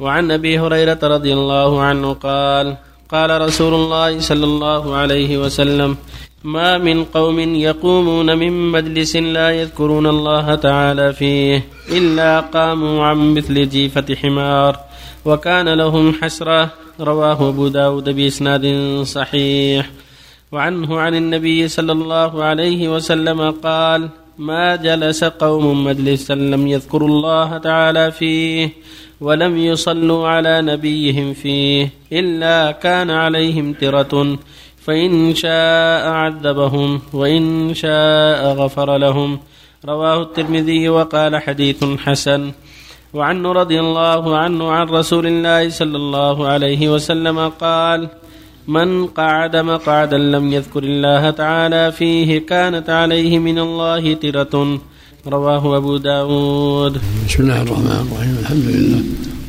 وعن أبي هريرة رضي الله عنه قال قال رسول الله صلى الله عليه وسلم ما من قوم يقومون من مجلس لا يذكرون الله تعالى فيه إلا قاموا عن مثل جيفة حمار وكان لهم حسره رواه أبو داود بإسناد صحيح. وعنه عن النبي صلى الله عليه وسلم قال ما جلس قوم مجلسا لم يذكروا الله تعالى فيه ولم يصلوا على نبيهم فيه إلا كان عليهم ترة. فإن شاء عذبهم وإن شاء غفر لهم. رواه الترمذي وقال حديث حسن. وعنه رضي الله عنه عن رسول الله صلى الله عليه وسلم قال من قعد مقعدا لم يذكر الله تعالى فيه كانت عليه من الله ترة. رواه أبو داود. بسم الله الرحمن الرحيم. الحمد لله.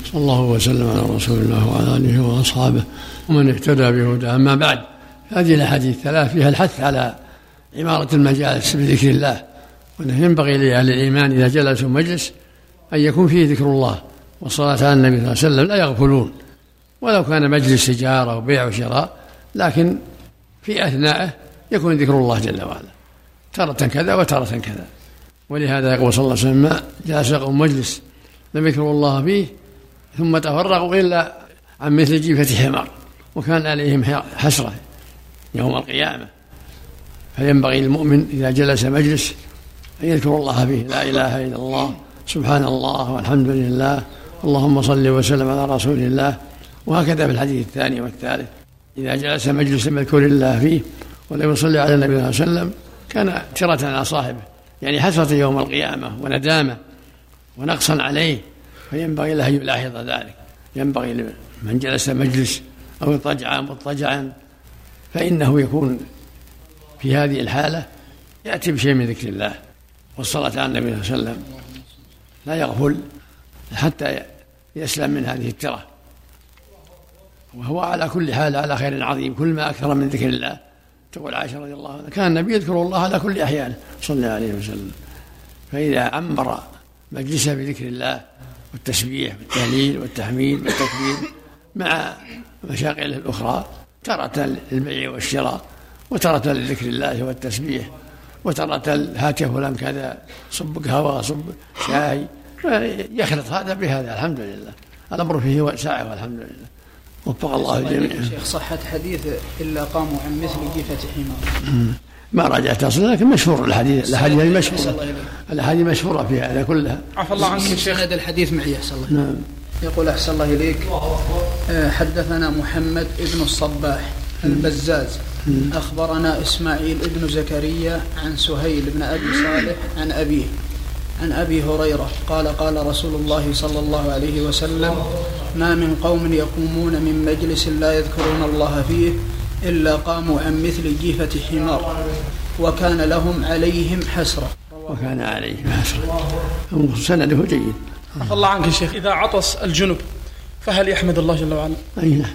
صلى الله وسلم على رسول الله وعلى آله وأصحابه ومن اهتدى بهداه. أما بعد هذه الأحاديث الثلاث فيها الحث على عمارة المجالس بذكر الله وأنه ينبغي لأهل الإيمان إذا جلسوا مجلس أن يكون فيه ذكر الله والصلاة على النبي صلى الله عليه وسلم لا يغفلون. ولو كان مجلس تجارة وبيع وشراء لكن في أثناءه يكون ذكر الله جل وعلا. تارة كذا وتارة كذا. ولهذا يقول صلى الله عليه وسلم ما جلس قوم مجلس لم يذكروا الله فيه ثم تفرغوا إلا عن مثل جيفة حمار وكان عليهم حسرة يوم القيامة. فينبغي للمؤمن إذا جلس مجلس أن يذكر الله فيه لا إله إلا الله سبحان الله والحمد لله اللهم صل وسلم على رسول الله. وهكذا في الحديث الثاني والثالث. إذا جلس مجلس مذكور الله فيه ولم يصلي على النبي صلى الله عليه وسلم كان ترة على صاحبه. يعني حسرة يوم القيامة وندامة ونقصا عليه فينبغي له أن يلاحظ ذلك. ينبغي لمن جلس مجلس أو اضطجع مضطجعا فإنه يكون في هذه الحالة يأتي بشيء من ذكر الله. والصلاة على النبي صلى الله عليه وسلم لا يغفل حتى يسلم من هذه الترة. وهو على كل حال على خير عظيم كل ما أكثر من ذكر الله. تقول عائشة رضي الله عنها كان النبي يذكر الله على كل أحيانه صلى الله عليه وسلم. فإذا عمر مجلسه بذكر الله والتسبيح والتهليل والتحميد والتكبير مع مشاغله الأخرى ترة للبيع والشراء وترة لذكر الله والتسبيح وترة هات يا فلان كذا صب قهوة صب شاي يخلط هذا بهذا الحمد لله. الأمر فيه ساعة والحمد لله. وفق الله الجميع شيخ صحة حديث إلا قاموا عن مثل جيفة حمار ما راجعت أصلا لكن مشهور الحديث الاحاديث المشهوره الاحاديث مشهوره في هذا كلها عفى الله عنك شيخ. هذا الحديث معي أحسن الله. نعم. يقول أحسن الله إليك آه، حدثنا محمد ابن الصباح البزاز. أخبرنا إسماعيل ابن زكريا عن سهيل بن أبي صالح عن أبيه. عن أبي هريرة قال قال رسول الله صلى الله عليه وسلم ما من قوم يقومون من مجلس لا يذكرون الله فيه إلا قاموا عن مثل جيفة حمار وكان لهم عليهم حسرة. وكان عليهم حسرة. سنده جيد. عفى الله عنك يا شيخ. إذا عطس الجنب فهل يحمد الله جل وعلا؟ أي نعم.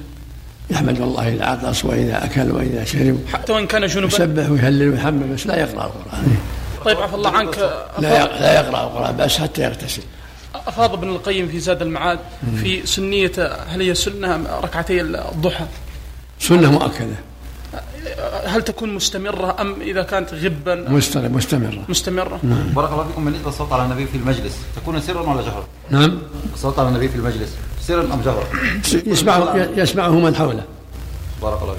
يحمد الله إذا عطس وإذا أكل وإذا شرب. حتى وإن كان جنبا يسبح ويهلل ويحمد بس لا يقرأ القرآن. طيب عفى الله عنك. لا لا يقرأ القرآن بس حتى يغتسل. أفاض ابن القيم في زاد المعاد في سنية هل هي سنة ركعتي الضحى؟ سنة مؤكدة. هل تكون مستمرة أم إذا كانت غبا؟ مستمر مستمرة. مستمرة. بارك الله فيكم بالنسبة للصلاه على النبي في المجلس تكون سرا ولا جهرا؟ نعم. الصلاه على النبي في المجلس سرا أم جهرا؟ يسمعه يسمعه من حوله. بارك الله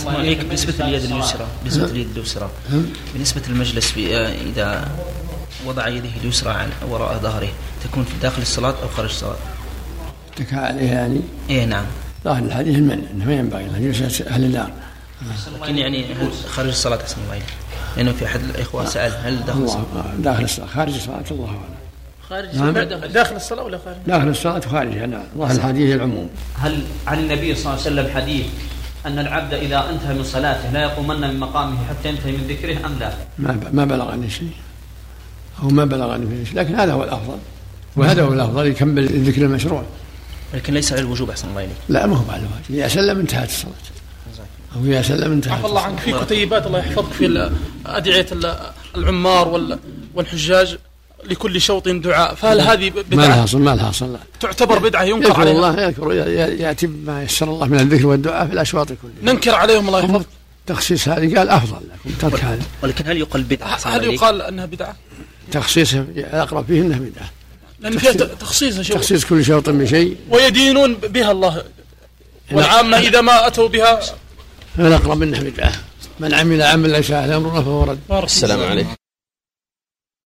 الله عليك بالنسبة لليد اليسرى بالنسبة لليد اليسرى. بالنسبة للمجلس في آه، إذا وضع يده اليسرى عن وراء ظهره تكون في داخل الصلاة أو خارج الصلاة؟ اتكى عليه يعني؟ إيه نعم. ظاهر الحديث المنع إنه ما ينبغي له يجلس أهل النار. لكن يعني خارج الصلاة أحسن الله عليك لأنه في أحد الإخوة سأل هل داخل الله الصلاة؟ داخل الصلاة خارج الصلاة الله أعلم. خارج نعم. داخل الصلاة. ولا خارج؟ داخل الصلاة وخارجها نعم. ظاهر الحديث العموم. هل عن النبي صلى الله عليه وسلم حديث أن العبد إذا انتهى من صلاته لا يقومن من مقامه حتى ينتهي من ذكره أم لا؟ ما ما بلغني شيء. أو ما بلغني فيه شيء. لكن هذا هو الأفضل. وهذا هو الأفضل يكمل الذكر المشروع. لكن ليس على الوجوب أحسن الله عليك لا ما هو على الواجب إذا سلم انتهت الصلاة. أو إذا سلم انتهت عفى الله الصلاة. عنك. في كتيبات الله يحفظك في أدعية ال- العمار وال- والحجاج. لكل شوط دعاء. فهل هذه ما بدعة لها أصل ما لها أصل. لا. تعتبر بدعة ينكر عليها؟ الله يذكر يأتي بما يسر الله من الذكر والدعاء في الأشواط كلها. ننكر عليهم الله يحفظك تخصيص هذه قال أفضل لكم ترك هذا ولكن هل يقال بدعة هل؟ يقال أنها بدعة؟ تخصيص الاقرب فيه انه بدعة. لأن فيها تخصيص يا شيخ. تخصيص كل شوط بشيء ويدينون بها الله. والعامة إذا ما أتوا بها فالاقرب انه بدعة. من عمل عمل ليس على امرنا فهو رد. السلام عليكم.